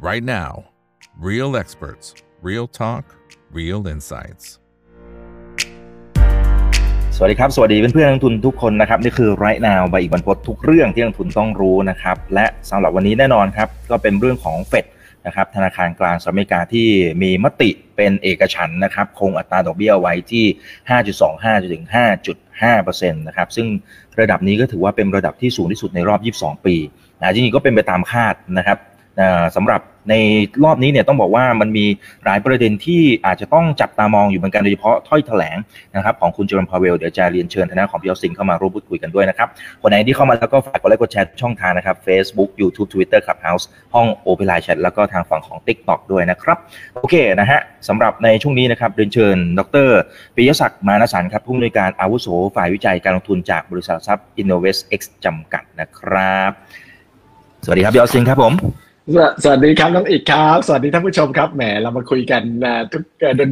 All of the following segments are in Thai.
right now. Real experts, real talk, real insights. สวัสดีครับ สวัสดีเพื่อนๆนักทุนทุกคนนะครับ นี่คือไรนาวใบอีกบรรพททุกเรื่องที่นักทุนต้องรู้นะครับ และสำหรับวันนี้แน่นอนครับ ก็เป็นเรื่องของเฟดนะครับธนาคารกลางสหรัฐอเมริกาที่มีมติเป็นเอกฉันนะครับ คงอัตราดอกเบี้ยไว้ที่ 5.25จนถึง5.5%นะครับ ซึ่งระดับนี้ก็ถือว่าเป็นระดับที่สูงที่สุดในรอบ 22 ปีนะจริงๆก็เป็นไปตามคาดนะครับ สำหรับในรอบนี้เนี่ยต้องบอกว่ามันมีหลายประเด็นที่อาจจะต้องจับตามองอยู่เหมือนกันโดยเฉพาะถ้อยแถลงนะครับของคุณจอร์นพาเวลเดี๋ยวจะเรียนเชิญทนายของพี่ออสิงเข้ามาร่วมพูดคุยกันด้วยนะครับคนไหนที่เข้ามาแล้วก็ฝากกดไลค์กดแชร์ช่องทางนะครับ Facebook YouTube Twitter Clubhouse ห้อง Open Line Chat แล้วก็ทางฝั่งของ TikTok ด้วยนะครับ โอเคนะฮะสำหรับในช่วงนี้นะครับเรียนเชิญ ดรปิยศักดิ์มานสันครับผู้อำนวยการอาวุโสฝ่ายวิจัยการลงทุนจากบริษัททรัพย์ Innovest X จำกัดนะครับ สวัสดีครับพี่ออสิงครับผม สวัสดีครับน้องอีกครับ สวัสดีท่านผู้ชมครับแหมเรามาคุยกันทุก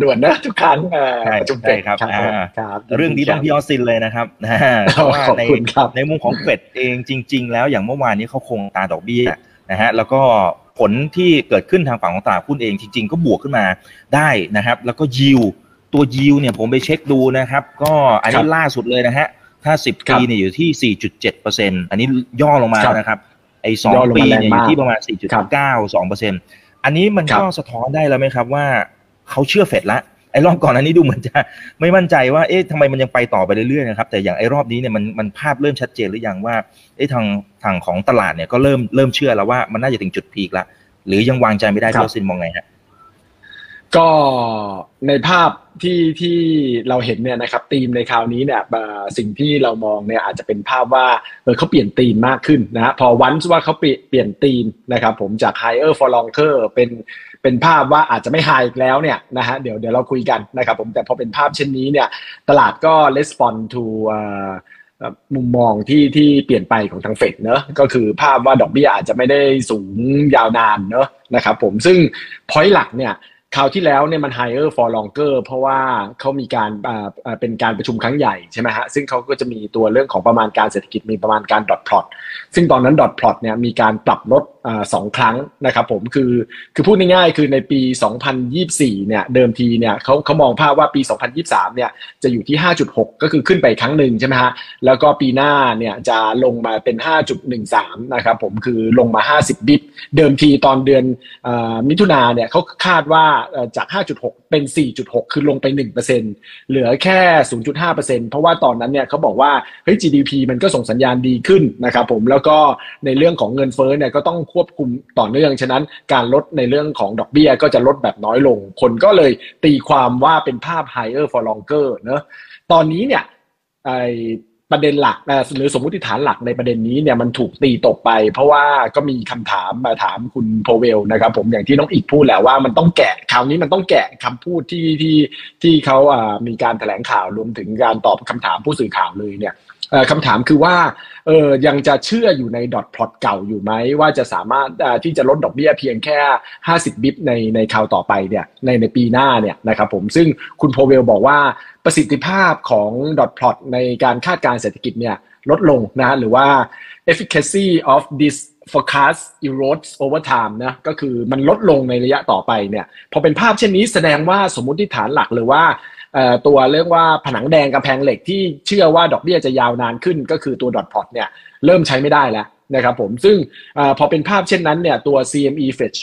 ด่วนๆนะทุกครั้งใช่ใช่ครับเรื่องนี้ต้องพี่ออสินเลยนะครับเพราะว่าในในมุมของเฟดเองจริง ๆ แล้วอย่างเมื่อวานนี้เขาคงตาดอกเบี้ยนะฮะแล้วก็ผลที่เกิดขึ้นทางฝั่งของตลาดหุ้นเองจริง ๆ ก็บวกขึ้นมาได้นะครับ แล้วก็ยิวตัวยิวเนี่ยผมไปเช็คดูนะครับ ก็อันนี้ล่าสุดเลยนะฮะถ้าสิบปีเนี่ยอยู่ที่สี่จุดเจ็ดเปอร์เซ็นต์อันนี้ย่อลงมานะครับ ไอ้สองปีเนี่ยอยู่ที่ประมาณ 4.92เปอร์เซ็นต์อันนี้มันก็สะท้อนได้แล้วไหมครับว่าเขาเชื่อเฟดละไอ้รอบก่อนอันนี้ดูเหมือนจะไม่มั่นใจว่าเอ๊ะทำไมมันยังไปต่อไปเรื่อยๆนะครับแต่อย่างไอ้รอบนี้เนี่ยมันมันภาพเริ่มชัดเจนหรือยังว่าเอ๊ะทางทางของตลาดเนี่ยก็เริ่มเริ่มเชื่อแล้วว่ามันน่าจะถึงจุดพีคละหรือยังวางใจไม่ได้เพราะซินมองไงฮะ ก็ในภาพที่ที่เราเห็นเนี่ยนะครับธีมในคราวนี้เนี่ยสิ่งที่เรามองเนี่ยอาจจะเป็นภาพว่าเออเขาเปลี่ยนธีมมากขึ้นนะฮะพอวันว่าเขาเปลี่ยนธีมนะครับผมจาก higher for longer เป็นเป็นภาพว่าอาจจะไม่ high อีกแล้วเนี่ยนะฮะเดี๋ยวเดี๋ยวเราคุยกันนะครับผมแต่พอเป็นภาพเช่นนี้เนี่ยตลาดก็ respond to มุมมองที่ที่เปลี่ยนไปของทางเฟดเนอะก็คือภาพว่าดอกเบี้ยอาจจะไม่ได้สูงยาวนานเนอะนะครับผมซึ่งพอยต์หลักเนี่ย คราวที่แล้วเนี่ยมัน higher for longer เพราะว่าเขามีการเป็นการประชุมครั้งใหญ่ใช่ไหมฮะซึ่งเขาก็จะมีตัวเรื่องของประมาณการเศรษฐกิจมีประมาณการ dot plot ซึ่งตอนนั้น dot plot เนี่ยมีการปรับลดสองครั้งนะครับผมคือคือพูดง่ายๆคือในปี 2024 เนี่ยเดิมทีเนี่ยเขาเขามองภาพว่าปี 2023 เนี่ยจะอยู่ที่ 5.6 ก็คือขึ้นไปครั้งหนึ่งใช่ไหมฮะแล้วก็ปีหน้าเนี่ยจะลงมาเป็น 5.13 นะครับผมคือลงมา 50 บิตเดิมทีตอนเดือนมิถุนาเนี่ยเขาคาดว่าจาก 5.6 เป็น 4.6 คือลงไป 1%เหลือแค่ 0.5%เพราะว่าตอนนั้นเนี่ยเขาบอกว่าเฮ้ย GDP มันก็ส่งสัญญาณดีขึ้นนะครับผมแล้วก็ในเรื่องของเงินเฟ้อเนี่ยก็ต้องควบคุมต่อเนื่อง ฉะนั้นการลดในเรื่องของดอกเบี้ยก็จะลดแบบน้อยลง คนก็เลยตีความว่าเป็นภาพ higher for longer เนอะตอนนี้เนี่ยไอ ประเด็นหลักหรือสมมติฐานหลักในประเด็นนี้เนี่ยมันถูกตีตกไป เพราะว่าก็มีคำถามมาถามคุณโพเวลนะครับ ผมอย่างที่น้องอีกพูดแหละว่ามันต้องแกะคราวนี้มันต้องแกะคำพูดที่ที่ที่เขาอ่ามีการแถลงข่าวรวมถึงการตอบคำถามผู้สื่อข่าวเลยเนี่ยคำถามคือว่า เออยังจะเชื่ออยู่ในดอทพลอตเก่าอยู่ไหมว่าจะสามารถที่จะลดดอกเบี้ยเพียงแค่ 50 บิปในในคราวต่อไปเนี่ยในในปีหน้าเนี่ยนะครับผมซึ่งคุณโพเวลบอกว่าประสิทธิภาพของดอทพลอตในการคาดการเศรษฐกิจเนี่ยลดลงนะหรือว่า efficacy of this forecast erodes over time นะก็คือมันลดลงในระยะต่อไปเนี่ยพอเป็นภาพเช่นนี้แสดงว่าสมมติฐานหลักหรือว่า ตัวเรียกว่าผนังแดงกำแพงเหล็กที่เชื่อว่าดอกเบี้ยจะยาวนานขึ้น ก็คือตัวดอทพอตเนี่ยเริ่มใช้ไม่ได้แล้วนะครับผมซึ่งอพอเป็นภาพเช่นนั้นเนี่ยตัว CME Fed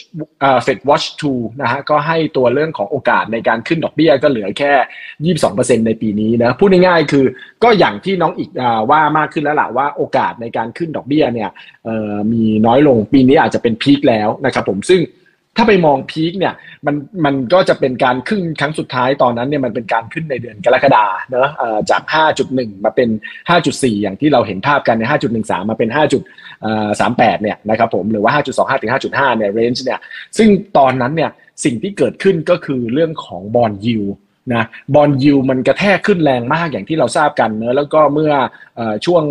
Fed Watch 2นะฮะก็ให้ตัวเรื่องของโอกาสในการขึ้นดอกเบี้ยก็เหลือแค่ 22%ในปีนี้นะพูดง่ายๆคือก็อย่างที่น้องอีกว่ามากขึ้นแล้วล่ะว่าโอกาสในการขึ้นดอกเบี้ยเนี่ยมีน้อยลงปีนี้อาจจะเป็นพีคแล้วนะครับผมซึ่ง ถ้าไปมองพีคเนี่ยมันมันก็จะเป็นการขึ้นครั้งสุดท้ายตอนนั้นเนี่ยมันเป็นการขึ้นในเดือนกรกฎาเนอะจาก 5.1 มาเป็น 5.4 อย่างที่เราเห็นภาพกันใน 5.13 มาเป็น 5.38 เนี่ยนะครับผมหรือว่า 5.25 ถึง 5.5 เนี่ย range เนี่ยซึ่งตอนนั้นเนี่ยสิ่งที่เกิดขึ้นก็คือเรื่องของ bond yield นะ bond yield มันกระแทกขึ้นแรงมากอย่างที่เราทราบกันเนอะแล้วก็เมื่อช่วง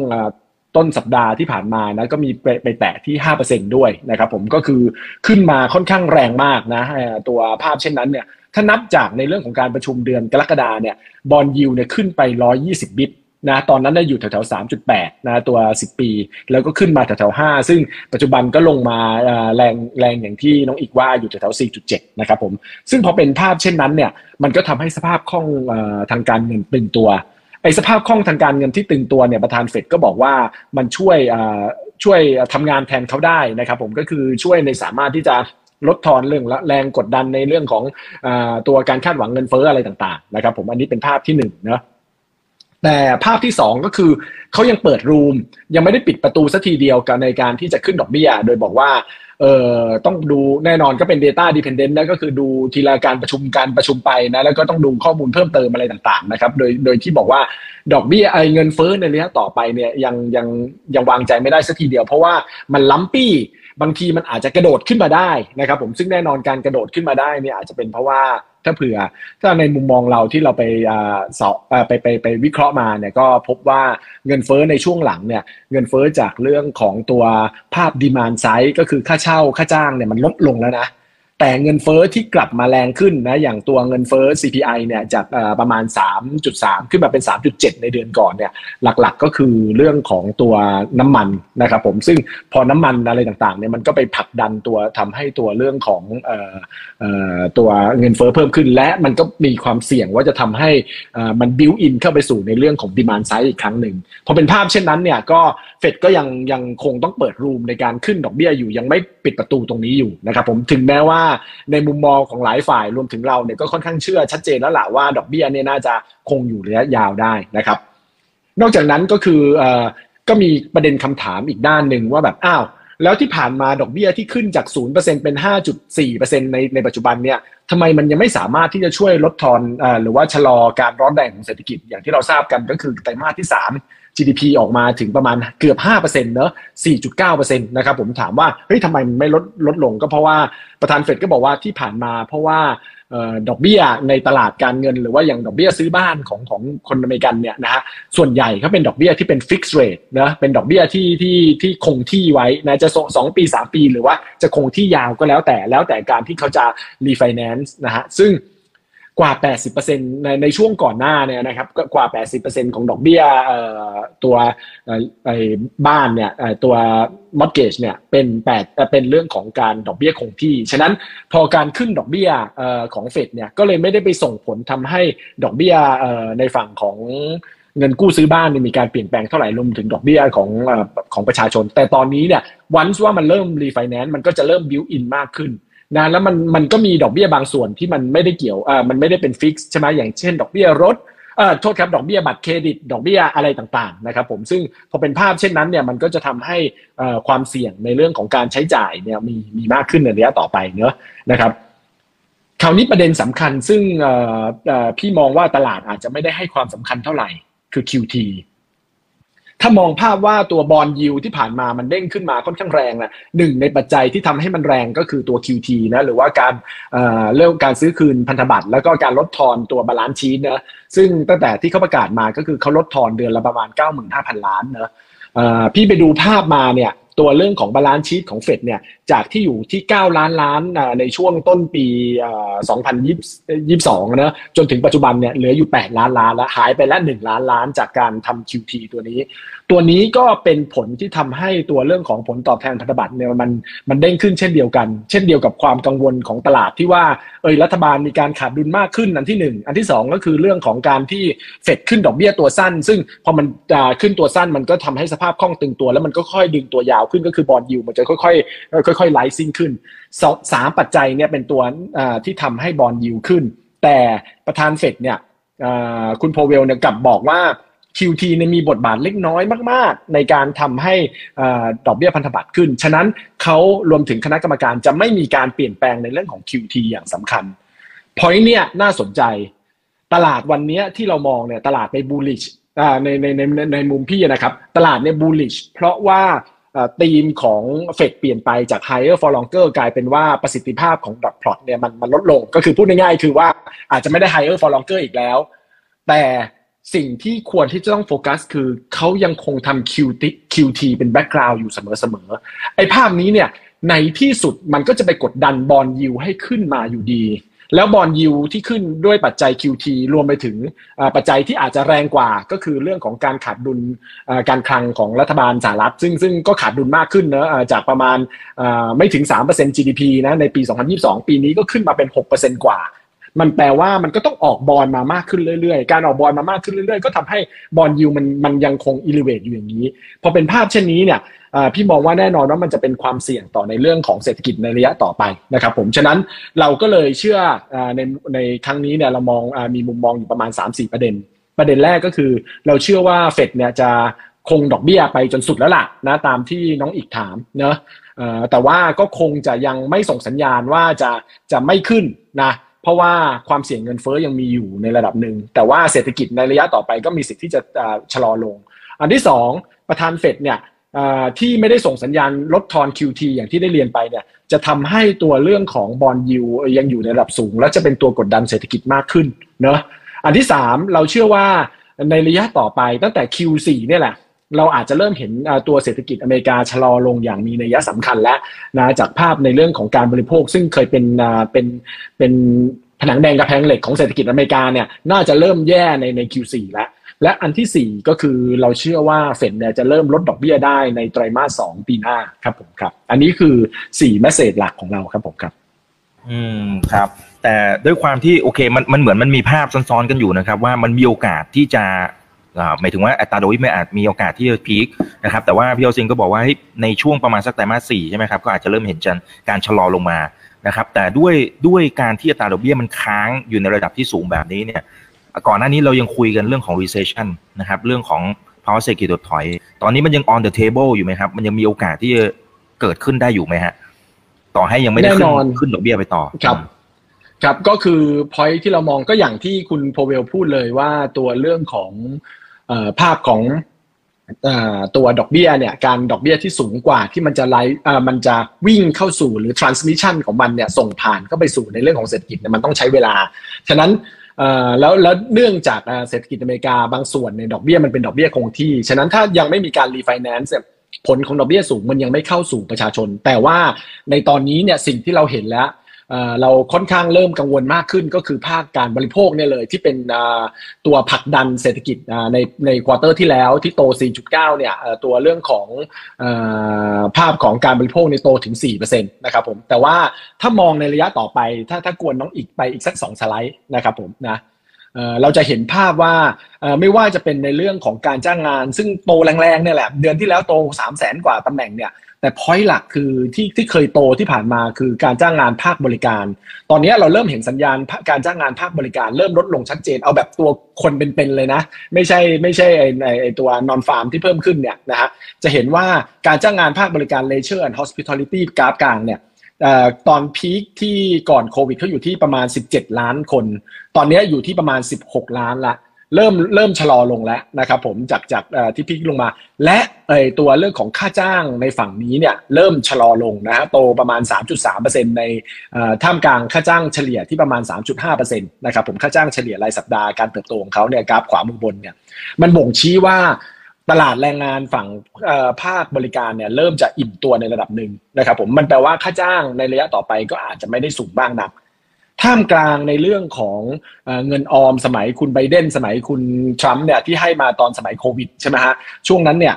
ต้นสัปดาห์ที่ผ่านมานะก็มีไปไปแตะที่ 5%ด้วยนะครับผมก็คือขึ้นมาค่อนข้างแรงมากนะตัวภาพเช่นนั้นเนี่ยถ้านับจากในเรื่องของการประชุมเดือนกรกฎาเนี่ย bond yield เนี่ยขึ้นไป 120 บิตนะตอนนั้นได้อยู่แถวๆสามจุดแปดนะตัวสิบปี แล้วก็ขึ้นมาแถวๆห้าซึ่งปัจจุบันก็ลงมาแรงแรงอย่างที่น้องอีกว่าอยู่แถวๆสี่จุดเจ็ดนะครับผม ซึ่งพอเป็นภาพเช่นนั้นเนี่ย มันก็ทำให้สภาพคล่องทางการเงินตึงตัว ไอ้สภาพคล่องทางการเงินที่ตึงตัวเนี่ยประธานเฟดก็บอกว่ามันช่วยช่วยทำงานแทนเขาได้นะครับผมก็คือช่วยในสามารถที่จะลดทอนเรื่องแรงกดดันในเรื่องของอตัวการคาดหวังเงินเฟ้ออะไรต่างๆนะครับผมอันนี้เป็นภาพที่หนึ่งนะแต่ภาพที่สองก็คือเขายังเปิดรูม ยังไม่ได้ปิดประตูสัทีเดียวกันในการที่จะขึ้นดอกเบี้ย โดยบอกว่า เอ่อต้องดูแน่นอนก็เป็น Data Dependent นะก็คือดูทีละการประชุมการประชุมไปนะแล้วก็ต้องดูข้อมูลเพิ่มเติมอะไรต่างๆนะครับโดยโดยที่บอกว่าดอกเบี้ยไอเงินเฟ้อในระยะต่อไปเนี่ยยังยังยังวางใจไม่ได้สักทีเดียว เพราะว่ามันล้มปี้บางทีมันอาจจะกระโดดขึ้นมาได้นะครับผมซึ่งแน่นอนการกระโดดขึ้นมาได้เนี่ยอาจจะเป็นเพราะว่า ถ้าเผื่อถ้าในมุมมองเราที่เราไปสอบไปไปไปวิเคราะห์มาเนี่ยก็พบว่าเงินเฟ้อในช่วงหลังเนี่ยเงินเฟ้อจากเรื่องของตัวภาพดีมานไซด์ก็คือค่าเช่าค่าจ้างเนี่ยมันลดลงแล้วนะ แต่เงินเฟอ้อที่กลับมาแรงขึ้นนะอย่างตัวเงินเฟอ้อ CPI เนี่ยจากประมาณ 3.3 ขึ้นมาเป็น 3.7 ในเดือนก่อนเนี่ยหลักๆก็คือเรื่องของตัวน้ำมันนะครับผมซึ่งพอน้ำมันอะไรต่างๆเนี่ยมันก็ไปผลักดันตัวทำให้ตัวเรื่องของตัวเงินเฟ้อเพิ่มขึ้น และมันก็มีความเสี่ยงว่าจะทำให้มัน build in เข้าไปสู่ในเรื่องของ demand side อีกครั้งหนึ่งพอเป็นภาพเช่นนั้นเนี่ยก็เฟดก็ยังยังคงต้องเปิด room ในการขึ้นดอกเบี้ยอยู่ยังไม่ปิดประตูตรงนี้อยู่นะครับผมถึงแม้ว่าในมุมมองของหลายฝ่ายรวมถึงเราเนี่ยก็ค่อนข้างเชื่อชัดเจนแล้วแหละว่าดอกเบี้ยเนี่ยน่าจะคงอยู่ระยะยาวได้นะครับ นอกจากนั้นก็คือก็มีประเด็นคำถามอีกด้านหนึ่งว่าแบบอ้าวแล้วที่ผ่านมาดอกเบี้ยที่ขึ้นจาก 0%เป็น 5.4%ในในปัจจุบันเนี่ยทำไมมันยังไม่สามารถที่จะช่วยลดทอนหรือว่าชะลอการร้อนแรงของเศรษฐกิจอย่างที่เราทราบกันก็คือไตรมาสที่ 3 GDP ออกมาถึงประมาณเกือบ5%เนอะ4.9%นะครับผมถามว่าเฮ้ยทำไมมันไม่ลดลดลงก็เพราะว่าประธานเฟดก็บอกว่าที่ผ่านมาเพราะว่าดอกเบี้ยในตลาดการเงิน หรือว่าอย่างดอกเบี้ยซื้อบ้านของของคนอเมริกันเนี่ยนะฮะส่วนใหญ่เขาเป็นดอกเบี้ยที่เป็น fixed rate นะเป็นดอกเบี้ยที่ที่ที่คงที่ไว้นะจะสองปีสามปี หรือว่าจะคงที่ยาวก็แล้วแต่แล้วแต่การที่เขาจะรีไฟแนนซ์นะฮะซึ่ง กว่า 80%ในในช่วงก่อนหน้าเนี่ยนะครับกว่า 80%ของดอกเบี้ยตัวไอ้บ้านเนี่ยตัว mortgage เนี่ยเป็นแปดเป็นเรื่องของการดอกเบี้ยคงที่ ฉะนั้นพอการขึ้นดอกเบี้ยของเฟดเนี่ยก็เลยไม่ได้ไปส่งผลทำให้ดอกเบี้ยในฝั่งของเงินกู้ซื้อบ้านมีการเปลี่ยนแปลงเท่าไหร่รวมถึงดอกเบี้ยของของประชาชน แต่ตอนนี้เนี่ยวันว่ามันเริ่มรีไฟแนนซ์มันก็จะเริ่ม build in มากขึ้น นะแล้วมันมันก็มีดอกเบี้ยบางส่วนที่มันไม่ได้เกี่ยวอ่ามันไม่ได้เป็น fix ใช่ไหมอย่างเช่น ดอกเบี้ยรถเอ่อโทษครับดอกเบี้ยบัตรเครดิต ดอกเบี้ยอะไรต่างๆนะครับผมซึ่งพอเป็นภาพเช่นนั้นเนี่ยมันก็จะทำให้ความเสี่ยงในเรื่องของการใช้จ่ายเนี่ยมีมีมากขึ้นในระยะต่อไปเนอะนะครับคราวนี้ประเด็นสำคัญซึ่งพี่มองว่าตลาดอาจจะไม่ได้ให้ความสำคัญเท่าไหร่คือ QT ถ้ามองภาพว่าตัว bond yield ที่ผ่านมามันเด้งขึ้นมาค่อนข้างแรงนะหนึ่งในปัจจัยที่ทำให้มันแรงก็คือตัว QT นะหรือว่าการเรื่องการซื้อคืนพันธบัตร แล้วก็การลดทอนตัว balance sheet นะซึ่งตั้งแต่ที่เขาประกาศมาก็คือเขาลดทอนเดือนละประมาณ 95,000 ล้านนะพี่ไปดูภาพมาเนี่ยตัวเรื่องของ balance sheet ของเฟดเนี่ยจากที่อยู่ที่ 9 ล้านล้านในช่วงต้นปี 2022 นะจนถึงปัจจุบันเนี่ยเหลืออยู่ 8 ล้านล้านแล้วหายไปแล้ว1ล้านล้านจากการทำ QT ตัวนี้ ตัวนี้ก็เป็นผลที่ทำให้ตัวเรื่องของผลตอบแทนพันธบัตรเนี่ยมันมันเด้งขึ้นเช่นเดียวกัน เช่นเดียวกับความกังวลของตลาดที่ว่าเออรัฐบาลมีการขาดดุลมากขึ้นอันที่ 1 อันที่ 2 ก็คือเรื่องของการที่เฟดขึ้นดอกเบี้ยตัวสั้น ซึ่งพอมันขึ้นตัวสั้นมันก็ทำให้สภาพคล่องตึงตัว แล้วมันก็ค่อยดึงตัวยาวขึ้นก็คือบอลยูมันจะค่อยๆ ค่อยๆไลซิ่งขึ้นสามปัจจัยเนี่ยเป็นตัวที่ทำให้บอลยูขึ้น แต่ประธานเฟดเนี่ยคุณโพเวลเนี่ยกลับบอกว่า QT เนี่ยมีบทบาทเล็กน้อยมาก ๆ ในการทำให้ดอกเบี้ยพันธบัตรขึ้น ฉะนั้นเขารวมถึงคณะกรรมการจะไม่มีการเปลี่ยนแปลงในเรื่องของ QT อย่างสำคัญ พอยเนี่ยน่าสนใจ ตลาดวันนี้ที่เรามองเนี่ยตลาดใน bullish ในในในในมุมพี่นะครับ ตลาดใน bullish เพราะว่าธีมของเฟดเปลี่ยนไปจาก higher for longer กลายเป็นว่าประสิทธิภาพของ dot plot เนี่ยมันมันลดลง ก็คือพูดง่ายๆ คือว่าอาจจะไม่ได้ higher for longer อีกแล้ว แต่ สิ่งที่ควรที่จะต้องโฟกัส คือเขายังคงทำ QT, QT เป็น background อยู่เสมอๆไอ้ภาพนี้เนี่ยในที่สุดมันก็จะไปกดดัน bond yield ให้ขึ้นมาอยู่ดี แล้ว bond yield ที่ขึ้นด้วยปัจจัย QT รวมไปถึงปัจจัยที่อาจจะแรงกว่า ก็คือเรื่องของการขาดดุลการคลังของรัฐบาลสหรัฐ ซึ่งซึ่งก็ขาดดุลมากขึ้นนะจากประมาณไม่ถึง 3% GDP นะในปี 2022 ปีนี้ก็ขึ้นมาเป็น 6%กว่า มันแปลว่ามันก็ต้องออกบอลมามากขึ้นเรื่อยๆ การออกบอลมามากขึ้นเรื่อยๆ ก็ทำให้บอลยูมันมันยังคงอิเลเวตอยู่อย่างนี้ พอเป็นภาพเช่นนี้เนี่ยพี่มองว่าแน่นอนว่ามันจะเป็นความเสี่ยงต่อในเรื่องของเศรษฐกิจในระยะต่อไปนะครับผม ฉะนั้นเราก็เลยเชื่อในในครั้งนี้เนี่ยเรามองมีมุมมองอยู่ประมาณ 3-4 ประเด็น ประเด็นแรกก็คือ เราเชื่อว่าเฟดเนี่ยจะคงดอกเบี้ยไปจนสุดแล้วล่ะนะตามที่น้องอีกถามเนะแต่ว่าก็คงจะยังไม่ส่งสัญญาณว่าจะจะไม่ขึ้นนะ เพราะว่าความเสี่ยงเงินเฟ้อยังมีอยู่ในระดับหนึ่ง แต่ว่าเศรษฐกิจในระยะต่อไปก็มีสิทธิ์ที่จะชะลอลง อันที่ 2 ประธานเฟดเนี่ยที่ไม่ได้ส่งสัญญาณลดทอน QT อย่างที่ได้เรียนไปเนี่ยจะทำให้ตัวเรื่องของบอลยูยังอยู่ในระดับสูง และจะเป็นตัวกดดันเศรษฐกิจมากขึ้นเนาะอันที่ 3 เราเชื่อว่าในระยะต่อไปตั้งแต่ Q4 เนี่ยแหละ เราอาจจะเริ่มเห็นตัวเศรษฐกิจอเมริกาชะลอลงอย่างมีนัยสำคัญแล้วนะจากภาพในเรื่องของการบริโภค ซึ่งเคยเป็นเป็นเป็นผนังแดงกระแพงเหล็กของเศรษฐกิจอเมริกาเนี่ยน่าจะเริ่มแย่ในใน Q4 แล้วและอันที่ 4 ก็คือเราเชื่อว่าเฟดเนี่ยจะเริ่มลดดอกเบี้ยได้ในไตรมาสสองปีหน้าครับผมครับ อันนี้คือ4แมสเซจหลักของเราครับผมครับ อืมครับ แต่ด้วยความที่โอเคมันมันเหมือนมันมีภาพซ้อนๆกันอยู่นะครับ ว่ามันมีโอกาสที่จะ หมายถึงว่าอัตราดอกเบี้ยไม่อาจมีโอกาสที่จะพีคนะครับแต่ว่าพี่โอซิงก็บอกว่าในช่วงประมาณสักไตรมาสสี่ใช่ไหมครับก็อาจจะเริ่มเห็นการชะลอลงมานะครับแต่ด้วยด้วยการที่อัตราดอกเบี้ยมันค้างอยู่ในระดับที่สูงแบบนี้เนี่ยก่อนหน้านี้เรายังคุยกันเรื่องของ recession นะครับเรื่องของภาวะเศรษฐกิจถดถอย ตอนนี้มันยัง on the table อยู่ไหมครับ มันยังมีโอกาสที่จะเกิดขึ้นได้อยู่ไหมฮะ ต่อให้ยังไม่ได้ขึ้นขึ้นดอกเบี้ยไปต่อครับ ครับก็คือ point ที่เรามองก็อย่างที่คุณโพเวลพูดเลยว่าตัวเรื่องของ ภาพของตัวดอกเบี้ยเนี่ยการดอกเบี้ยที่สูงกว่าที่มันจะไล่มันจะวิ่งเข้าสู่หรือ transmission ของมันเนี่ยส่งผ่านก็ไปสู่ในเรื่องของเศรษฐกิจเนี่ยมันต้องใช้เวลา ฉะนั้นแล้วแล้วเนื่องจากเศรษฐกิจอเมริกาบางส่วนในดอกเบี้ยมันเป็นดอกเบี้ยคงที่ ฉะนั้นถ้ายังไม่มีการรีไฟแนนซ์ผลของดอกเบี้ยสูงมันยังไม่เข้าสู่ประชาชน แต่ว่าในตอนนี้เนี่ยสิ่งที่เราเห็นแล้ว เราค่อนข้างเริ่มกังวลมากขึ้นก็คือภาคการบริโภคเนี่ยเลยที่เป็นตัวผลักดันเศรษฐกิจในในควอเตอร์ที่แล้วที่โต 4.9 เนี่ยตัวเรื่องของภาพของการบริโภคในโตถึง 4%นะครับผมแต่ว่าถ้ามองในระยะต่อไป ถ้าถ้ากวนน้องอีกไปอีกสัก 2 สไลด์นะครับผมนะเราจะเห็นภาพว่าไม่ว่าจะเป็นในเรื่องของการจ้างงาน ซึ่งโตแรงๆเนี่ยแหละเดือนที่แล้วโต 3 0 0แสนกว่าตำแหน่งเนี่ย แต่พอยต์หลักคือที่ที่เคยโตที่ผ่านมาคือการจ้างงานภาคบริการ ตอนนี้เราเริ่มเห็นสัญญาณการจ้างงานภาคบริการ เริ่มลดลงชัดเจน เอาแบบตัวคนเป็นๆเลยนะ ไม่ใช่ไม่ใช่ไอไอตัวนอนฟาร์มที่เพิ่มขึ้นเนี่ยนะฮะจะเห็นว่าการจ้างงานภาคบริการ leisure and hospitality กราฟกลางเนี่ยตอนพีคที่ก่อนโควิดเขาอยู่ที่ประมาณ 17 ล้านคน ตอนนี้อยู่ที่ประมาณ 16 ล้านละ เริ่มเริ่มชะลอลงแล้วนะครับผมจากจากที่พีคลงมา และไอตัวเรื่องของค่าจ้างในฝั่งนี้เนี่ยเริ่มชะลอลงนะฮะโตประมาณ 3.3%ในท่ามกลางค่าจ้างเฉลี่ยที่ประมาณ 3.5%นะครับผมค่าจ้างเฉลี่ยรายสัปดาห์การเติบโตของเขาเนี่ยกราฟขวามือบนเนี่ยมันบ่งชี้ว่าตลาดแรงงานฝั่งภาคบริการเนี่ยเริ่มจะอิ่มตัวในระดับหนึ่งนะครับผมมันแปลว่าค่าจ้างในระยะต่อไปก็อาจจะไม่ได้สูงบ้างนัก ท่ามกลางในเรื่องของเงินออมสมัยคุณไบเดนสมัยคุณทรัมป์เนี่ยที่ให้มาตอนสมัยโควิดใช่ไหมฮะช่วงนั้นเนี่ย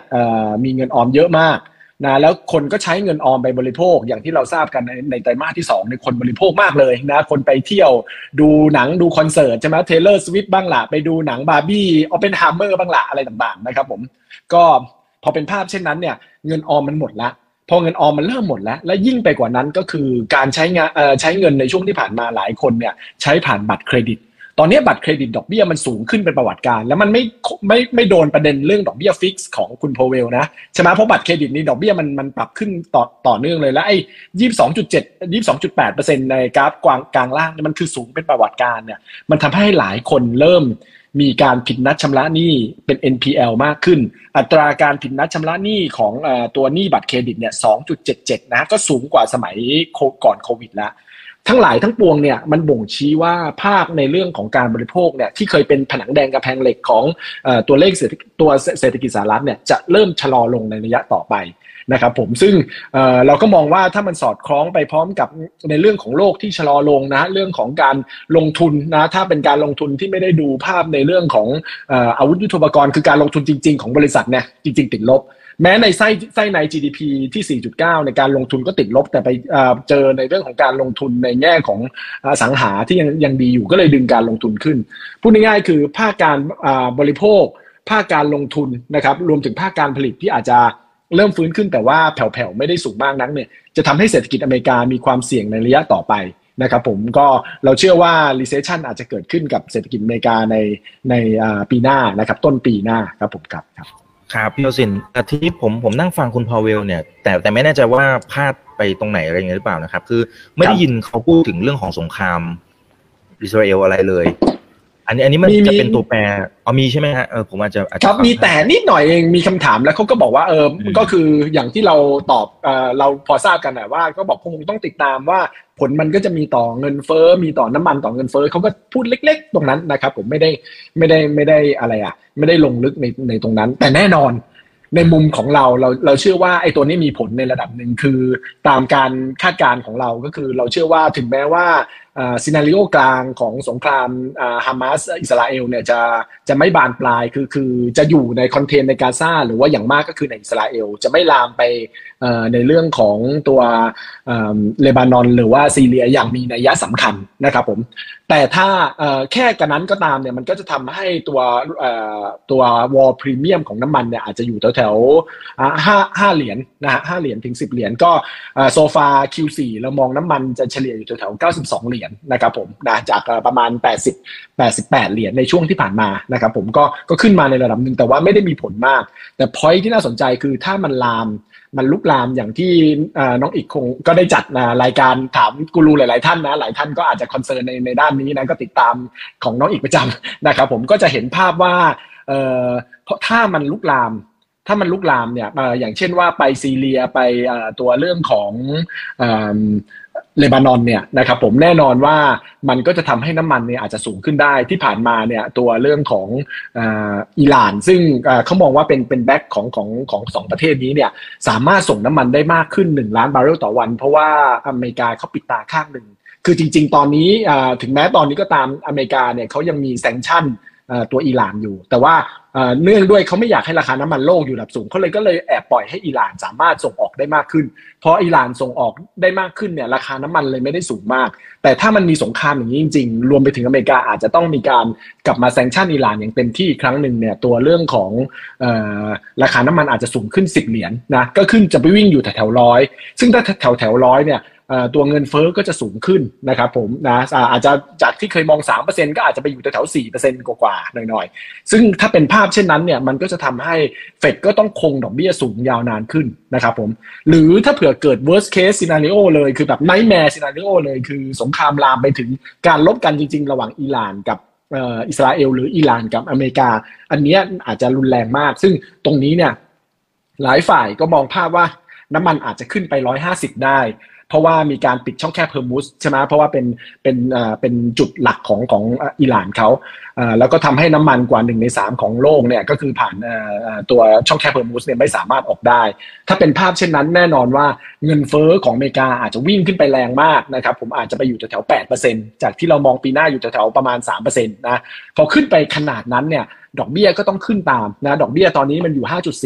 มีเงินออมเยอะมากนะแล้วคนก็ใช้เงินออมไปบริโภคอย่างที่เราทราบกันในในไตรมาสที่2ในคนบริโภคมากเลยนะคนไปเที่ยวดูหนังดูคอนเสิร์ตใช่ไหม Taylor Swift บ้างละไปดูหนัง Barbie Oppenheimer บ้างละอะไรต่างๆนะครับผมก็พอเป็นภาพเช่นนั้นเนี่ยเงินออมมันหมดละ พอเงินออมมันเริ่มหมดแล้ว และยิ่งไปกว่านั้นก็คือการใช้งานใช้เงินในช่วงที่ผ่านมาหลายคนเนี่ยใช้ผ่านบัตรเครดิต ตอนนี้บัตรเครดิตดอกเบี้ยมันสูงขึ้นเป็นประวัติการณ์ แล้วมันไม่ไม่ไม่โดนประเด็นเรื่องดอกเบี้ย fix ของคุณพาวเวลนะใช่ไหมเพราะบัตรเครดิตนี่ดอกเบี้ยมันมันปรับขึ้นต่อต่อเนื่องเลยแล้วไอ้ยี่สิบสองจุดเจ็ดยี่สิบสองจุดแปดเปอร์เซ็นต์ในกราฟกลางกลางล่างมันคือสูงเป็นประวัติการณ์เนี่ยมันทำให้หลายคนเริ่ม มีการผิดนัดชำระหนี้เป็น NPL มากขึ้น อัตราการผิดนัดชำระหนี้ของตัวหนี้บัตรเครดิตเนี่ย 2.77 นะก็สูงกว่าสมัยก่อนโควิดแล้วทั้งหลายทั้งปวงเนี่ยมันบ่งชี้ว่าภาพในเรื่องของการบริโภคเนี่ยที่เคยเป็นผนังแดงกระแพงเหล็กของตัวเลขตัวเศรษฐกิจสหรัฐเนี่ยจะเริ่มชะลอลงในระยะต่อไป นะครับผมซึ่งเราก็มองว่าถ้ามันสอดคล้องไปพร้อมกับในเรื่องของโลกที่ชะลอลงนะเรื่องของการลงทุนนะถ้าเป็นการลงทุนที่ไม่ได้ดูภาพในเรื่องของอาวุธยุทโธปกรณ์คือการลงทุนจริง ๆ ของบริษัทเนี่ยจริง ๆ ติดลบแม้ในไส้ไส้ใน GDP ที่ 4.9 ในการลงทุนก็ติดลบ แต่ไปเจอในเรื่องของการลงทุนในแง่ของสังหาที่ยังยังดีอยู่ก็เลยดึงการลงทุนขึ้น พูดง่ายๆคือภาคการบริโภค ภาคการลงทุนนะครับรวมถึงภาคการผลิตที่อาจจะ เริ่มฟื้นขึ้นแต่ว่าแผ่วๆไม่ได้สูงมากนักเนี่ยจะทำให้เศรษฐกิจอเมริกามีความเสี่ยงในระยะต่อไปนะครับผมก็เราเชื่อว่า recession อาจจะเกิดขึ้นกับเศรษฐกิจอเมริกาในในปีหน้านะครับต้นปีหน้าครับผมครับครับครับพี่โอสินแต่ที่ผมผมนั่งฟังคุณพาวเวลเนี่ยแต่แต่ไม่แน่ใจว่าพลาดไปตรงไหนอะไรอย่างเงี้ยหรือเปล่านะครับ คือไม่ได้ยินเขาพูดถึงเรื่องของสงครามอิสราเอลอะไรเลย อันนี้อันนี้มันจะเป็นตัวแปรเอามีใช่ไหมฮะเออผมอาจจะครับมีแต่นิดหน่อยเองมีคำถามแล้วเขาก็บอกว่าเออก็คืออย่างที่เราตอบเออเราพอทราบกันนะว่า ก็บอกคงต้องติดตามว่า ผลมันก็จะมีต่อเงินเฟ้อมีต่อน้ำมันต่อเงินเฟ้อเขาก็พูดเล็ก ๆ ตรงนั้นนะครับ ผมไม่ได้ไม่ได้ไม่ได้อะไรอะ ไม่ได้ลงลึกในในตรงนั้น แต่แน่นอนในมุมของเราเราเราเชื่อว่าไอ้ตัวนี้มีผลในระดับหนึ่งคือ ตามการคาดการณ์ของเราก็คือ เราเชื่อว่าถึงแม้ว่า ซีนารีโอกลางของสงครามฮามาสอิสราเอลเนี่ยจะจะไม่บานปลายคือคือจะอยู่ในคอนเทนในกาซาหรือว่าอย่างมากก็คือในอิสราเอลจะไม่ลามไปในเรื่องของตัวเลบานอนหรือว่าซีเรียอย่างมีนัยยะสำคัญนะครับผมแต่ถ้าแค่กันนั้นก็ตามเนี่ยมันก็จะทำให้ตัวตัววอลพรีเมียมของน้ำมันเนี่ยอาจจะอยู่แถวแถวห้าห้าเหรียญนะฮะห้าเหรียญถึงสิบเหรียญก็โซฟา Q4 เรามองน้ำมันจะเฉลี่ยอยู่แถวแถวเก้าสิบสองเหรียญนะครับผมนะจากประมาณแปดสิบแปดสิบแปดเหรียญในช่วงที่ผ่านมานะครับผมก็ก็ขึ้นมาในระดับหนึ่งแต่ว่าไม่ได้มีผลมาก แต่พอยที่น่าสนใจคือถ้ามันลามมันลุกลามอย่างที่น้องอีกคงก็ได้จัดรายการถามกูรูหลาย ๆ ท่านนะหลายท่านก็อาจจะคอนเซิร์นในในด้านนี้นะก็ติดตามของน้องอีกประจำนะครับผมก็จะเห็นภาพว่าเอ่อเพราะถ้ามันลุกลาม ถ้ามันลุกลามเนี่ยอย่างเช่นว่าไปซีเรียไปตัวเรื่องของเลบานอนเนี่ยนะครับผมแน่นอนว่ามันก็จะทำให้น้ำมันเนี่ยอาจจะสูงขึ้นได้ที่ผ่านมาเนี่ยตัวเรื่องของอิหร่าน ซึ่งเขามองว่าเป็นเป็น back ของของของสองประเทศนี้เนี่ยสามารถส่งน้ำมันได้มากขึ้น 1 ล้านบาร์เรลต่อวัน เพราะว่าอเมริกาเขาปิดตาข้างหนึ่งคือจริง ๆ ตอนนี้ถึงแม้ตอนนี้ก็ตามอเมริกาเนี่ยเขายังมี sanction ตัวอิหร่านอยู่ แต่ว่าเนื่องด้วยเขาไม่อยากให้ราคาน้ำมันโลกอยู่ระดับสูงเขาเลยก็เลยแอบปล่อยให้อิหร่านสามารถส่งออกได้มากขึ้น เพราะอิหร่านส่งออกได้มากขึ้นเนี่ยราคาน้ำมันเลยไม่ได้สูงมาก แต่ถ้ามันมีสงครามอย่างนี้จริง ๆ รวมไปถึงอเมริกาอาจจะต้องมีการกลับมาแซงชั่นอิหร่านอย่างเต็มที่ครั้งหนึ่งเนี่ยตัวเรื่องของราคาน้ำมันอาจจะสูงขึ้น 10 เหรียญนนะก็ขึ้นจะไปวิ่งอยู่แถวๆร้อยซึ่งถ้าแถวแถวร้อยเนี่ย ตัวเงินเฟอ้อก็จะสูงขึ้นนะครับผมนะอาจจะจากที่เคยมอง 3%ก็อาจจะไปอยู่แถวๆ4%กว่าๆหน่อยๆ ซึ่งถ้าเป็นภาพเช่นนั้นเนี่ยมันก็จะทำให้เฟดก็ต้องคงดอกเบี้ยสูงยาวนานขึ้นนะครับผมหรือถ้าเผื่อเกิด worst case scenario เลยคือแบบ nightmare scenario เลยคือสงครามลามไปถึงการรบกันจริง ๆ ระหว่างอิหร่านกับอิสราเอลหรืออิหร่านกับอเมริกา อันนี้อาจจะรุนแรงมาก ซึ่งตรงนี้เนี่ยหลายฝ่ายก็มองภาพว่าน้ำมันอาจจะขึ้นไป 150 ได้ เพราะว่ามีการปิดช่องแคบฮอร์มุซใช่ไหมเพราะว่าเป็นเป็นเป็นจุดหลักของของอิหร่านเขาแล้วก็ทำให้น้ำมันกว่าหนึ่งในสามของโลกเนี่ยก็คือผ่านตัวช่องแคบฮอร์มุซเนี่ยไม่สามารถออกได้ ถ้าเป็นภาพเช่นนั้นแน่นอนว่าเงินเฟ้อของอเมริกาอาจจะวิ่งขึ้นไปแรงมากนะครับผมอาจจะไปอยู่แถวๆแปดเปอร์เซ็นจากที่เรามองปีหน้าอยู่แถวๆประมาณสามเปอร์เซ็นต์นะพอขึ้นไปขนาดนั้นเนี่ยดอกเบี้ยก็ต้องขึ้นตามนะดอกเบี้ยตอนนี้มันอยู่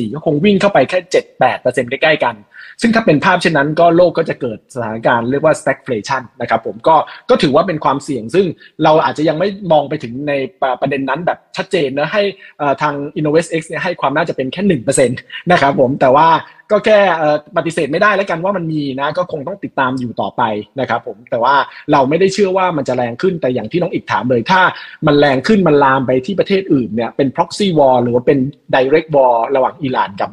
5.4 ก็คงวิ่งเข้าไปแค่ 7-8%ใกล้ๆกัน ซึ่งถ้าเป็นภาพเช่นนั้นก็โลกก็จะเกิดสถานการณ์เรียกว่า stagflation นะครับผมก็ก็ถือว่าเป็นความเสี่ยง ซึ่งเราอาจจะยังไม่มองไปถึงในประเด็นนั้นแบบชัดเจนนะให้ทาง InnovestX เนี่ยให้ความน่าจะเป็นแค่หนึ่งเปอร์เซ็นต์นะครับผมแต่ว่า ก็แค่ปฏิเสธไม่ได้แล้วกันว่ามันมีนะก็คงต้องติดตามอยู่ต่อไปนะครับผมแต่ว่าเราไม่ได้เชื่อว่ามันจะแรงขึ้นแต่อย่างที่น้องอีกถามเลย ถ้ามันแรงขึ้นมันลามไปที่ประเทศอื่นเนี่ยเป็น proxy war หรือว่าเป็น direct war ระหว่างอิหร่านกับ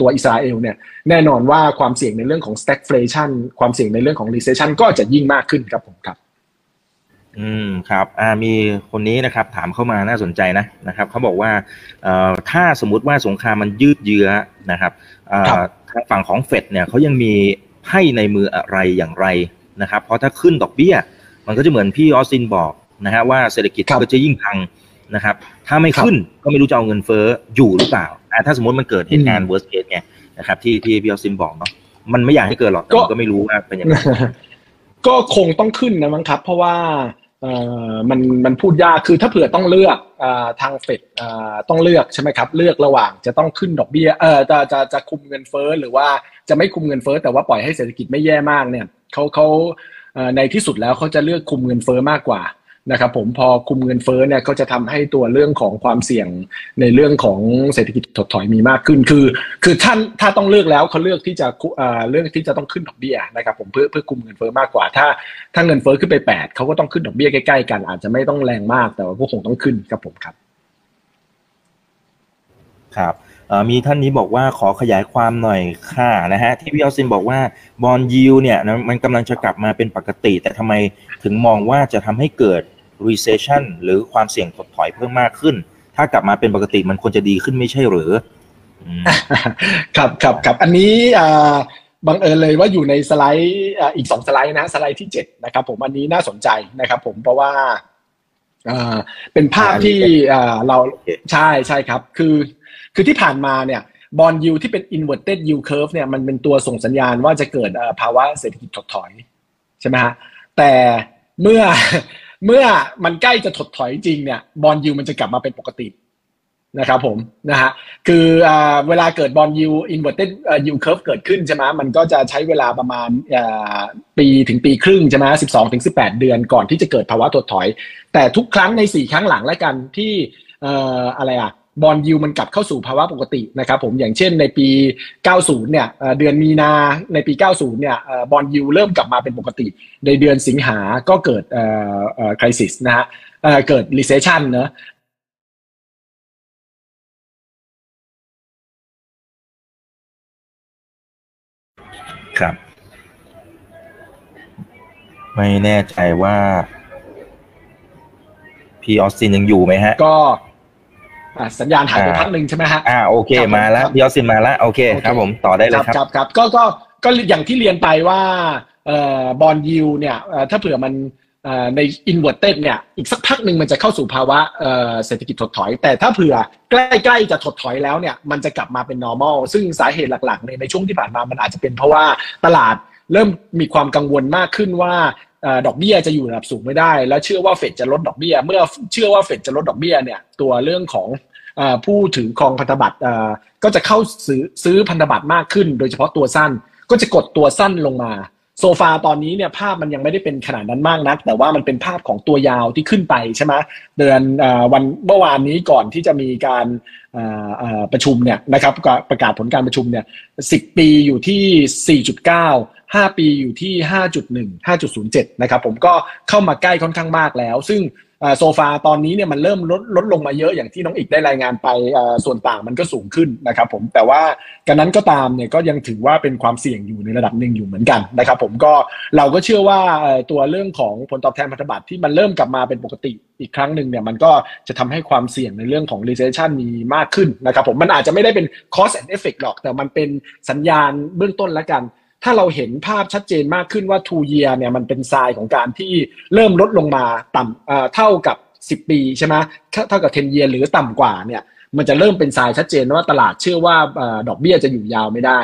ตัวอิสราเอลเนี่ยแน่นอนว่าความเสี่ยงในเรื่องของ stagflation ความเสี่ยงในเรื่องของ recession ก็จะยิ่งมากขึ้นครับผมครับ อืมครับอ่ามีคนนี้นะครับถามเข้ามาน่าสนใจนะนะครับเขาบอกว่าเอ่อถ้าสมมุติว่าสงครามมันยืดเยื้อนะครับทางฝั่งของเฟดเนี่ยเขายังมีไพ่ในมืออะไรอย่างไรนะครับ เพราะถ้าขึ้นดอกเบี้ย มันก็จะเหมือนพี่ออสซินบอกนะฮะว่าเศรษฐกิจครับก็จะยิ่งพังนะครับ ถ้าไม่ครับขึ้นก็ไม่รู้จะเอาเงินเฟ้ออยู่หรือเปล่าอะถ้าสมมติมันเกิดเหตุการณ์ worst case ไงนะครับที่ที่พี่ออสซินบอกเนาะมันไม่อยากให้เกิดหรอกแต่มันก็ไม่รู้ว่าเป็นยังไงก็คงต้องขึ้นนะมั้งครับ เพราะว่าเอ่อ มันมันพูดยากคือถ้าเผื่อต้องเลือกอทางเฟดต้องเลือกใช่ไหมครับ เลือกระหว่างจะต้องขึ้นดอกเบี้ยเออจะจะจะคุมเงินเฟ้อหรือว่าจะไม่คุมเงินเฟ้อแต่ว่าปล่อยให้เศรษฐกิจไม่แย่มากเนี่ยเขาเขาในที่สุดแล้วเขาจะเลือกคุมเงินเฟ้อมากกว่า นะครับผมพอคุมเงินเฟ้อเนี่ยก็จะทำให้ตัวเรื่องของความเสี่ยงในเรื่องของเศรษฐกิจถดถอยมีมากขึ้น คือ คือท่านถ้าต้องเลือกแล้วเขาเลือกที่จะคุเอ่อเลือกที่จะต้องขึ้นดอกเบี้ยนะครับผมเพื่อเพื่อคุมเงินเฟ้อมากกว่า ถ้าถ้าเงินเฟ้อขึ้นไปแปดเขาก็ต้องขึ้นดอกเบี้ยใกล้ๆกัน อาจจะไม่ต้องแรงมากแต่ว่าก็คงต้องขึ้นครับผมครับ ครับมีท่านนี้บอกว่าขอขยายความหน่อยค่ะนะฮะที่พี่ออสซินบอกว่าบอลยิวเนี่ยมันกำลังจะกลับมาเป็นปกติ แต่ทำไมถึงมองว่าจะทำให้เกิด recession หรือความเสี่ยงถดถอยเพิ่มมากขึ้น ถ้ากลับมาเป็นปกติมันควรจะดีขึ้นไม่ใช่หรืออืมครับครับครับอันนี้อ่าบังเอิญเลยว่าอยู่ในสไลด์อ่าอีกสองสไลด์นะสไลด์ที่เจ็ดนะครับผมอันนี้น่าสนใจนะครับผมเพราะว่าอ่าเป็นภาพที่อ่าเราโอเคใช่ใช่ครับ คือคือที่ผ่านมาเนี่ยบอลยูที่เป็น inverted yield curve เนี่ยมันเป็นตัวส่งสัญญาณว่าจะเกิดเอ่อภาวะเศรษฐกิจถดถอย ใช่ไหมฮะแต่เมื่อ เมื่อมันใกล้จะถดถอยจริงเนี่ยบอลยูมันจะกลับมาเป็นปกตินะครับผมนะฮะคืออเวลาเกิด bond yield inverted yield curve เกิดขึ้นใช่ไหมมันก็จะใช้เวลาประมาณปีถึงปีครึ่งใช่ไหมสิบสองถึงสิบแปดเดือนก่อนที่จะเกิดภาวะถดถอย แต่ทุกครั้งในสี่ครั้งหลังแล้วกันที่อออะไรอะ bond yield มันกลับเข้าสู่ภาวะปกตินะครับผมอย่างเช่นในปี 90 เนี่ยเอ่อเดือนมีนาในปี 90 เนี่ยเอ่อ bond yield เริ่มกลับมาเป็นปกติ ในเดือนสิงหาก็เกิดเอ่อเอ่อคริสิสนะฮะเอ่อเกิด recession เนอะครับ ไม่แน่ใจว่า พี่ออสซินยังอยู่ไหมฮะ ก็อะ สัญญาณหายไปอ่าพักหนึ่งใช่ไหมฮะอ่าโอเคครับผมมาแล้วครับพี่ออสซินมาแล้วโอเคโอเคครับผมต่อได้เลยครับครับครับก็ก็ก็อย่างที่เรียนไปว่าเอ่อบอลยูเนี่ยเอ่อถ้าเผื่อมันเอ่อใน inverted เนี่ยอีกสักพักหนึ่งมันจะเข้าสู่ภาวะเอ่อเศรษฐกิจถดถอย แต่ถ้าเผื่อใกล้ๆจะถดถอยแล้วเนี่ยมันจะกลับมาเป็น normal ซึ่งสาเหตุหลักๆในในช่วงที่ผ่านมามันอาจจะเป็นเพราะว่าตลาดเริ่มมีความกังวลมากขึ้นว่าเอ่อ ดอกเบี้ยจะอยู่ระดับสูงไม่ได้ แล้วเชื่อว่าเฟดจะลดดอกเบี้ย เมื่อเชื่อว่าเฟดจะลดดอกเบี้ยเนี่ยตัวเรื่องของอผู้ถือครองพันธบัตรก็จะเข้าซื้อซื้อพันธบัตรมากขึ้น โดยเฉพาะตัวสั้นก็จะกดตัวสั้นลงมา โซฟาตอนนี้เนี่ยภาพมันยังไม่ได้เป็นขนาดนั้นมากนัก แต่ว่ามันเป็นภาพของตัวยาวที่ขึ้นไปใช่ไหมเดือนอวันเมื่อวานนี้ก่อนที่จะมีการประชุมเนี่ยนะครับประกาศผลการประชุมเนี่ยสิปีอยู่ที่ 4.9 5 ปีอยู่ที่ 5.1 5.07 นะครับผมก็เข้ามาใกล้ค่อนข้างมากแล้ว ซึ่งโซฟาตอนนี้เนี่ยมันเริ่มลดลดลงมาเยอะอย่างที่น้องอีกได้รายงานไปส่วนต่างมันก็สูงขึ้นนะครับผมแต่ว่ากันนั้นก็ตามเนี่ยก็ยังถือว่าเป็นความเสี่ยงอยู่ในระดับหนึ่งอยู่เหมือนกันนะครับผมก็เราก็เชื่อว่าตัวเรื่องของผลตอบแทนพันธบัตรที่มันเริ่มกลับมาเป็นปกติอีกครั้งหนึ่งเนี่ยมันก็จะทำให้ความเสี่ยงในเรื่องของ recession มีมากขึ้นนะครับผมมันอาจจะไม่ได้เป็น cause and effect หรอก แต่มันเป็นสัญญาณเบื้องต้นแล้วกัน ถ้าเราเห็นภาพชัดเจนมากขึ้นว่า two year เนี่ยมันเป็นทรายของการที่เริ่มลดลงมาต่ำเอ่อเท่ากับ 10 ปีใช่ไหมเท่ากับ 10 year หรือต่ำกว่าเนี่ยมันจะเริ่มเป็นทรายชัดเจนว่าตลาดเชื่อว่าดอกเบี้ยจะอยู่ยาวไม่ได้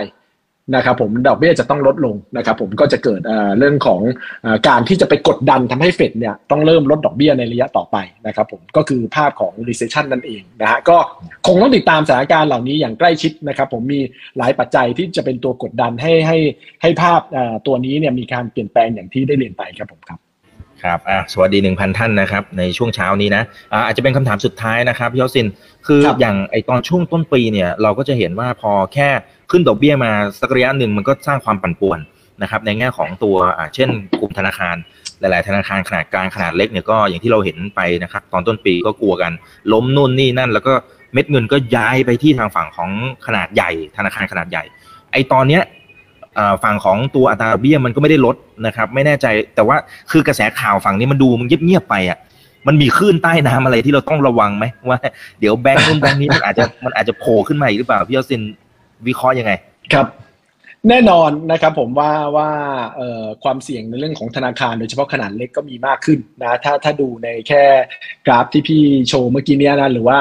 นะครับผมดอกเบี้ยจะต้องลดลงนะครับผมก็จะเกิดเอ่อเรื่องของเอ่อการที่จะไปกดดันทำให้เฟดเนี่ยต้องเริ่มลดดอกเบี้ยในระยะต่อไปนะครับผมก็คือภาพของ recession นั่นเองนะฮะก็คงต้องติดตามสถานการณ์เหล่านี้อย่างใกล้ชิดนะครับผมมีหลายปัจจัยที่จะเป็นตัวกดดันให้ให้ให้ภาพเอ่อตัวนี้เนี่ยมีการเปลี่ยนแปลงอย่างที่ได้เรียนไปครับผมครับครับอะสวัสดีหนึ่งพันท่านนะครับ ในช่วงเช้านี้นะอ่าอาจจะเป็นคำถามสุดท้ายนะครับพี่ยอดซิน คือครับอย่างไอตอนช่วงต้นปีเนี่ย เราก็จะเห็นว่าพอแค่ ขึ้นดอกเบี้ยมาสักระยะหนึ่งมันก็สร้างความปั่นป่วนนะครับในแง่ของตัวเช่นกลุ่มธนาคาร หลาย ๆ ธนาคารขนาดกลางขนาดเล็กเนี่ยก็อย่างที่เราเห็นไปนะครับตอนต้นปีก็กลัวกัน ล้มนู่นนี่นั่น แล้วก็เม็ดเงินก็ย้ายไปที่ทางฝั่งของขนาดใหญ่ ธนาคารขนาดใหญ่ ไอตอนเนี้ยฝั่งของตัวอัตราดอกเบี้ยมันก็ไม่ได้ลดนะครับไม่แน่ใจแต่ว่าคือกระแสข่าวฝั่งนี้มันดูมันเงียบ ๆ ไปอะมันมีคลื่นใต้น้ำอะไรที่เราต้องระวังไหมว่า เดี๋ยวแบงค์นู้นแบงค์นี้มันอาจจะมันอาจจะโผล่ขึ้นมาอีกหรือเปล่าพี่ยอดซิน วิเคราะห์ยังไงครับ แน่นอนนะครับผมว่าว่าความเสี่ยงในเรื่องของธนาคารโดยเฉพาะขนาดเล็กก็มีมากขึ้นนะถ้าถ้าดูในแค่กราฟที่พี่โชว์เมื่อกี้นี้นะหรือว่า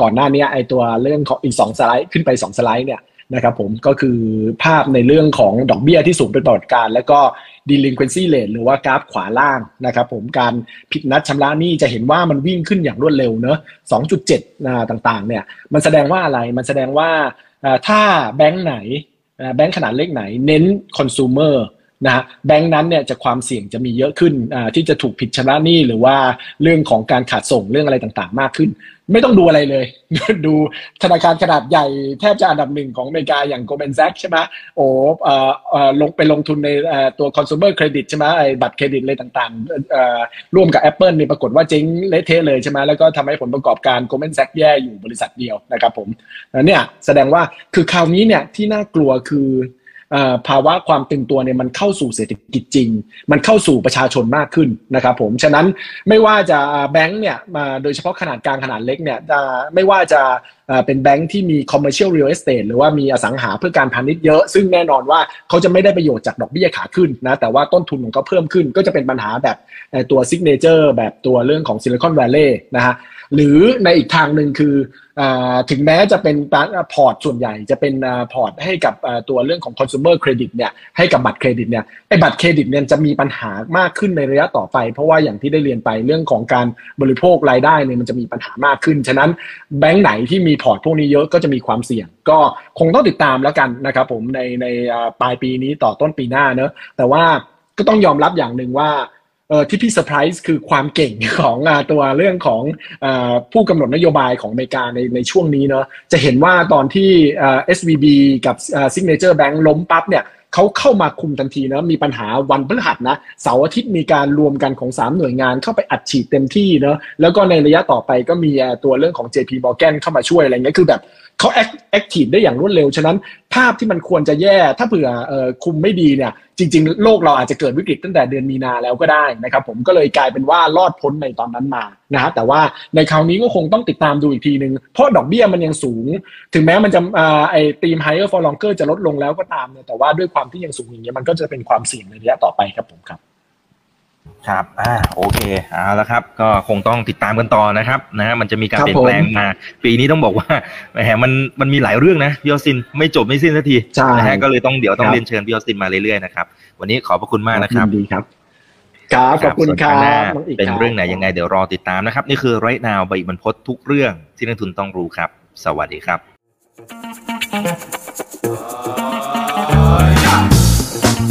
ก่อนหน้านี้ไอตัวเรื่องของอีกสองสไลด์ขึ้นไปสองสไลด์เนี่ยนะครับผมก็คือภาพในเรื่องของดอกเบี้ยที่สูงเป็นประวัติการ แล้วก็ delinquency rate หรือว่ากราฟขวาล่างนะครับผมการผิดนัดชำระหนี้จะเห็นว่ามันวิ่งขึ้นอย่างรวดเร็วเนอะ2.7ต่างๆเนี่ยมันแสดงว่าอะไรมันแสดงว่า ถ้าแบงก์ไหนแบงก์ขนาดเล็กไหน เน้นคอน sumer นะฮะแบงก์นั้นเนี่ยจะความเสี่ยงจะมีเยอะขึ้นที่จะถูกผิดชำระหนี้หรือว่าเรื่องของการขาดส่งเรื่องอะไรต่างๆ มากขึ้น ไม่ต้องดูอะไรเลย ดูธนาคารขนาดใหญ่แทบจะอันดับหนึ่งของอเมริกาอย่าง Goldman Sachs ใช่ไหมโอ้ลงไปลงทุนในตัว consumer credit ใช่ไหมไอ้บัตรเครดิตอะไรต่างๆ ร่วมกับ Apple นี่ปรากฏว่าเจ๊งเละเทะเลยใช่ไหมแล้วก็ทำให้ผลประกอบการ Goldman Sachs แย่อยู่บริษัทเดียวนะครับผมเนี่ยแสดงว่าคือคราวนี้เนี่ยที่น่ากลัวคือ ภาวะความตึงตัวเนี่ยมันเข้าสู่เศรษฐกิจจริง มันเข้าสู่ประชาชนมากขึ้นนะครับผม ฉะนั้นไม่ว่าจะแบงก์เนี่ยมาโดยเฉพาะขนาดกลางขนาดเล็กเนี่ยไม่ว่าจะเป็นแบงก์ที่มี commercial real estate หรือว่ามีอสังหาเพื่อการพาณิชย์เยอะ ซึ่งแน่นอนว่าเขาจะไม่ได้ประโยชน์จากดอกเบี้ยขาขึ้นนะ แต่ว่าต้นทุนของเขาเพิ่มขึ้นก็จะเป็นปัญหาแบบตัว Signature แบบตัวเรื่องของ Silicon Valley นะฮะ หรือในอีกทางหนึ่งคือถึงแม้จะเป็นพอร์ตส่วนใหญ่จะเป็นพอร์ตให้กับตัวเรื่องของ consumer credit เนี่ยให้กับบัตรเครดิตเนี่ยไอ้บัตรเครดิตเนี่ยจะมีปัญหามากขึ้นในระยะต่อไป เพราะว่าอย่างที่ได้เรียนไปเรื่องของการบริโภครายได้เนี่ยมันจะมีปัญหามากขึ้น ฉะนั้นแบงก์ไหนที่มีพอร์ตพวกนี้เยอะก็จะมีความเสี่ยง ก็คงต้องติดตามแล้วกันนะครับผมในในปลายปีนี้ต่อต้นปีหน้าเนอะแต่ว่าก็ต้องยอมรับอย่างหนึ่งว่า เออที่พี่เซอร์ไพรส์คือความเก่งของอตัวเรื่องของอผู้กำหนดนโยบายของอเมริกาในในช่วงนี้เนาะจะเห็นว่าตอนที่ SVB กับ Signature Bank ล้มปั๊บเนี่ยเขาเข้ามาคุมทันทีนะมีปัญหาวันพฤหัสนะเสาร์อาทิตย์มีการรวมกันของ 3 หน่วยงานเข้าไปอัดฉีดเต็มที่เนาะแล้วก็ในระยะต่อไปก็มีตัวเรื่องของ JP Morgan เข้ามาช่วยอะไรเงี้ยคือแบบ เขา active ได้อย่างรวดเร็ว ฉะนั้นภาพที่มันควรจะแย่ ถ้าเผื่อคุมไม่ดีเนี่ย จริง ๆ โลกเราอาจจะเกิดวิกฤตตั้งแต่เดือนมีนาแล้วก็ได้นะครับ ผมก็เลยกลายเป็นว่ารอดพ้นในตอนนั้นมานะฮะแต่ว่าในคราวนี้ก็คงต้องติดตามดูอีกทีนึง เพราะดอกเบี้ยมันยังสูง ถึงแม้มันจะไอตีม higher for longer จะลดลงแล้วก็ตามเนี่ยแต่ว่าด้วยความที่ยังสูงอย่างเงี้ยมันก็จะเป็นความเสี่ยงในระยะต่อไปครับผมครับ ครับ อ่า โอเค เอาละครับ ก็คงต้องติดตามกันต่อนะครับนะฮะมันจะมีการเปลี่ยนแปลงมา ปีนี้ต้องบอกว่า แหม มัน มันมีหลายเรื่องนะพี่ออสิน ไม่จบไม่สิ้นสักทีนะฮะ ก็เลยต้องเดี๋ยวต้องเรียนเชิญพี่ออสินมาเรื่อยๆนะครับ วันนี้ขอบพระคุณมากนะครับดีครับ ครับ ขอบคุณครับเป็นเรื่องไหนยังไงเดี๋ยวรอติดตามนะครับ นี่คือไรนาวใบมันพดทุกเรื่องที่นักทุนต้องรู้ครับ สวัสดีครับ